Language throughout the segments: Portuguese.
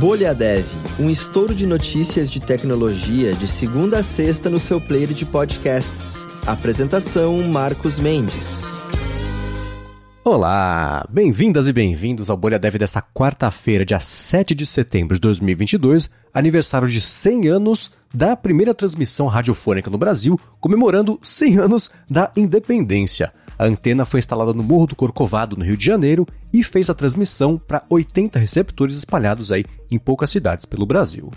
Bolha Dev, um estouro de notícias de tecnologia de segunda a sexta no seu player de podcasts. Apresentação Marcos Mendes. Olá, bem-vindas e bem-vindos ao Bolha Dev dessa quarta-feira, dia 7 de setembro de 2022, aniversário de 100 anos da primeira transmissão radiofônica no Brasil, comemorando 100 anos da independência. A antena foi instalada no Morro do Corcovado, no Rio de Janeiro, e fez a transmissão para 80 receptores espalhados aí em poucas cidades pelo Brasil.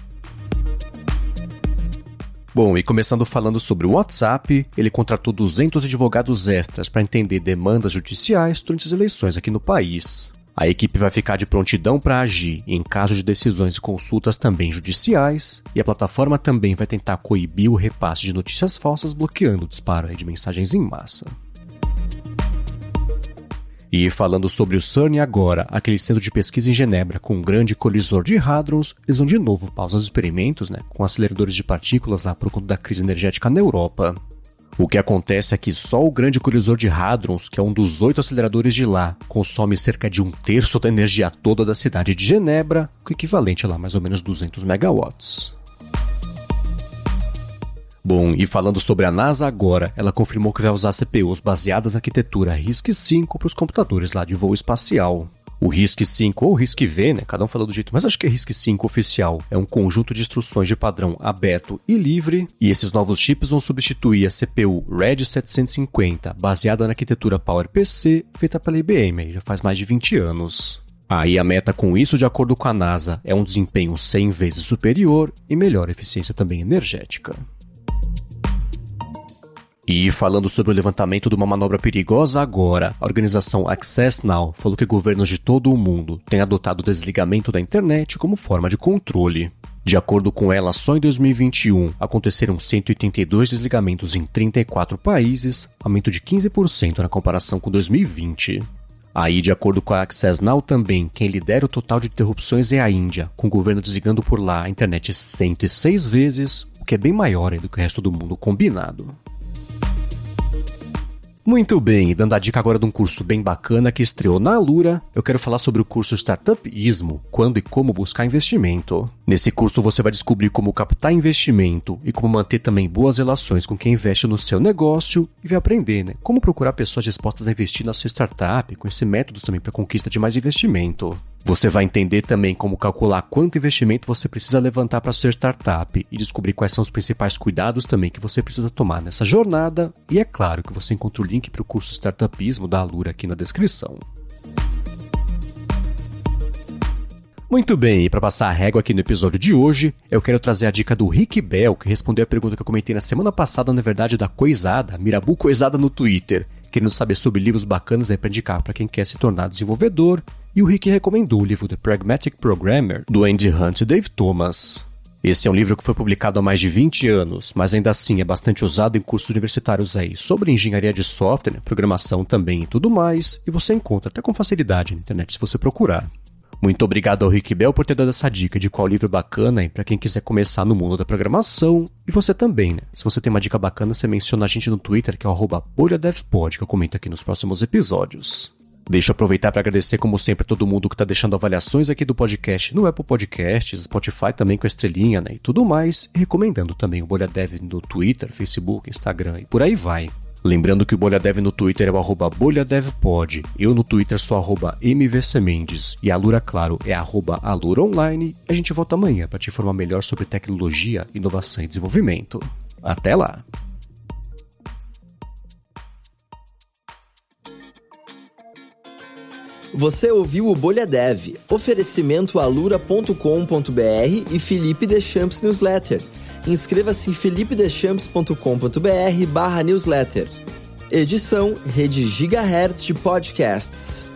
Bom, e começando falando sobre o WhatsApp, ele contratou 200 advogados extras para entender demandas judiciais durante as eleições aqui no país. A equipe vai ficar de prontidão para agir em caso de decisões e consultas também judiciais, e a plataforma também vai tentar coibir o repasse de notícias falsas bloqueando o disparo de mensagens em massa. E falando sobre o CERN agora, aquele centro de pesquisa em Genebra com um grande colisor de hadrons, eles vão de novo pausar os experimentos né, com aceleradores de partículas por conta da crise energética na Europa. O que acontece é que só o grande colisor de hadrons, que é um dos oito aceleradores de lá, consome cerca de um terço da energia toda da cidade de Genebra, o equivalente a lá mais ou menos 200 megawatts. Bom, e falando sobre a NASA agora, ela confirmou que vai usar CPUs baseadas na arquitetura RISC-V para os computadores lá de voo espacial. O RISC-V ou RISC-V, né? Cada um fala do jeito, mas acho que é RISC-V oficial. É um conjunto de instruções de padrão aberto e livre, e esses novos chips vão substituir a CPU Red 750, baseada na arquitetura PowerPC, feita pela IBM, já faz mais de 20 anos. Aí ah, a meta com isso, de acordo com a NASA, é um desempenho 100 vezes superior e melhor eficiência também energética. E falando sobre o levantamento de uma manobra perigosa agora, a organização Access Now falou que governos de todo o mundo têm adotado o desligamento da internet como forma de controle. De acordo com ela, só em 2021 aconteceram 182 desligamentos em 34 países, aumento de 15% na comparação com 2020. Aí, de acordo com a Access Now também, quem lidera o total de interrupções é a Índia, com o governo desligando por lá a internet 106 vezes, o que é bem maior do que o resto do mundo combinado. Muito bem, dando a dica agora de um curso bem bacana que estreou na Alura, eu quero falar sobre o curso Startupismo, quando e como buscar investimento. Nesse curso você vai descobrir como captar investimento e como manter também boas relações com quem investe no seu negócio e vai aprender, né, como procurar pessoas dispostas a investir na sua startup, esse métodos também para conquista de mais investimento. Você vai entender também como calcular quanto investimento você precisa levantar para sua startup e descobrir quais são os principais cuidados também que você precisa tomar nessa jornada. E é claro que você encontra o link para o curso Startupismo da Alura aqui na descrição. Muito bem, e para passar a régua aqui no episódio de hoje, eu quero trazer a dica do Rick Bell, que respondeu a pergunta que eu comentei na semana passada, na verdade, da Coisada, Mirabu Coisada no Twitter, querendo saber sobre livros bacanas aí para indicar para quem quer se tornar desenvolvedor e o Rick recomendou o livro The Pragmatic Programmer, do Andy Hunt e Dave Thomas. Esse é um livro que foi publicado há mais de 20 anos, mas ainda assim é bastante usado em cursos universitários aí, sobre engenharia de software, programação também e tudo mais, e você encontra até com facilidade na internet se você procurar. Muito obrigado ao Rick Bell por ter dado essa dica de qual livro bacana para quem quiser começar no mundo da programação. E você também, né? Se você tem uma dica bacana, você menciona a gente no Twitter, que é o bolhadevpod, que eu comento aqui nos próximos episódios. Deixa eu aproveitar para agradecer, como sempre, a todo mundo que está deixando avaliações aqui do podcast no Apple Podcasts, Spotify também com a estrelinha, né? E tudo mais. E recomendando também o Bolha Dev no Twitter, Facebook, Instagram e por aí vai. Lembrando que o Bolha Dev no Twitter é o arroba bolhadevpod, eu no Twitter sou arroba mvcmendes e a Lura, claro, é arroba aluraonline. A gente volta amanhã para te informar melhor sobre tecnologia, inovação e desenvolvimento. Até lá! Você ouviu o Bolha Dev, oferecimento alura.com.br e Felipe Deschamps Newsletter. Inscreva-se em felipedechamps.com.br barra newsletter. Edição Rede Gigahertz de Podcasts.